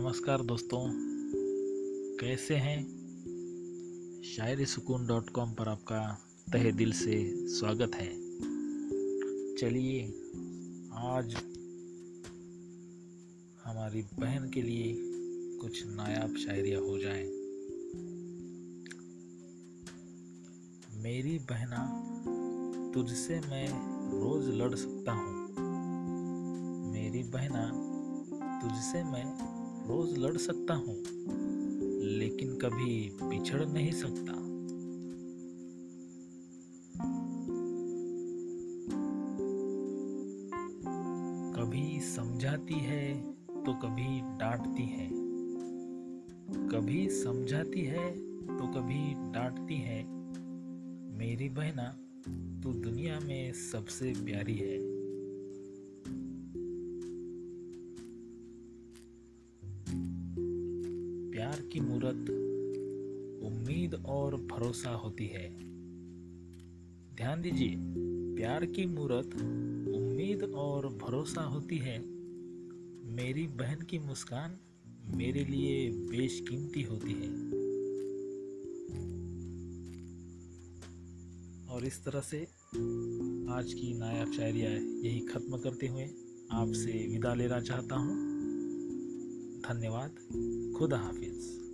नमस्कार दोस्तों। कैसे हैं? शायरी सुकून डॉट कॉम पर आपका तहे दिल से स्वागत है। चलिए, आज हमारी बहन के लिए कुछ नायाब शायरियाँ हो जाएँ। मेरी बहना, तुझसे मैं रोज लड़ सकता हूँ। मेरी बहना, तुझसे मैं रोज लड़ सकता हूँ, लेकिन कभी बिछड़ नहीं सकता। कभी समझाती है तो कभी डांटती है। कभी समझाती है तो कभी डांटती है। मेरी बहना, तू दुनिया में सबसे प्यारी है। प्यार की मूरत उम्मीद और भरोसा होती है। ध्यान दीजिए, प्यार की मूरत उम्मीद और भरोसा होती है। मेरी बहन की मुस्कान मेरे लिए बेशकीमती होती है। और इस तरह से आज की नायाब शायरिया यही ख़त्म करते हुए आपसे विदा लेना चाहता हूँ। धन्यवाद। खुदा हाफिज़।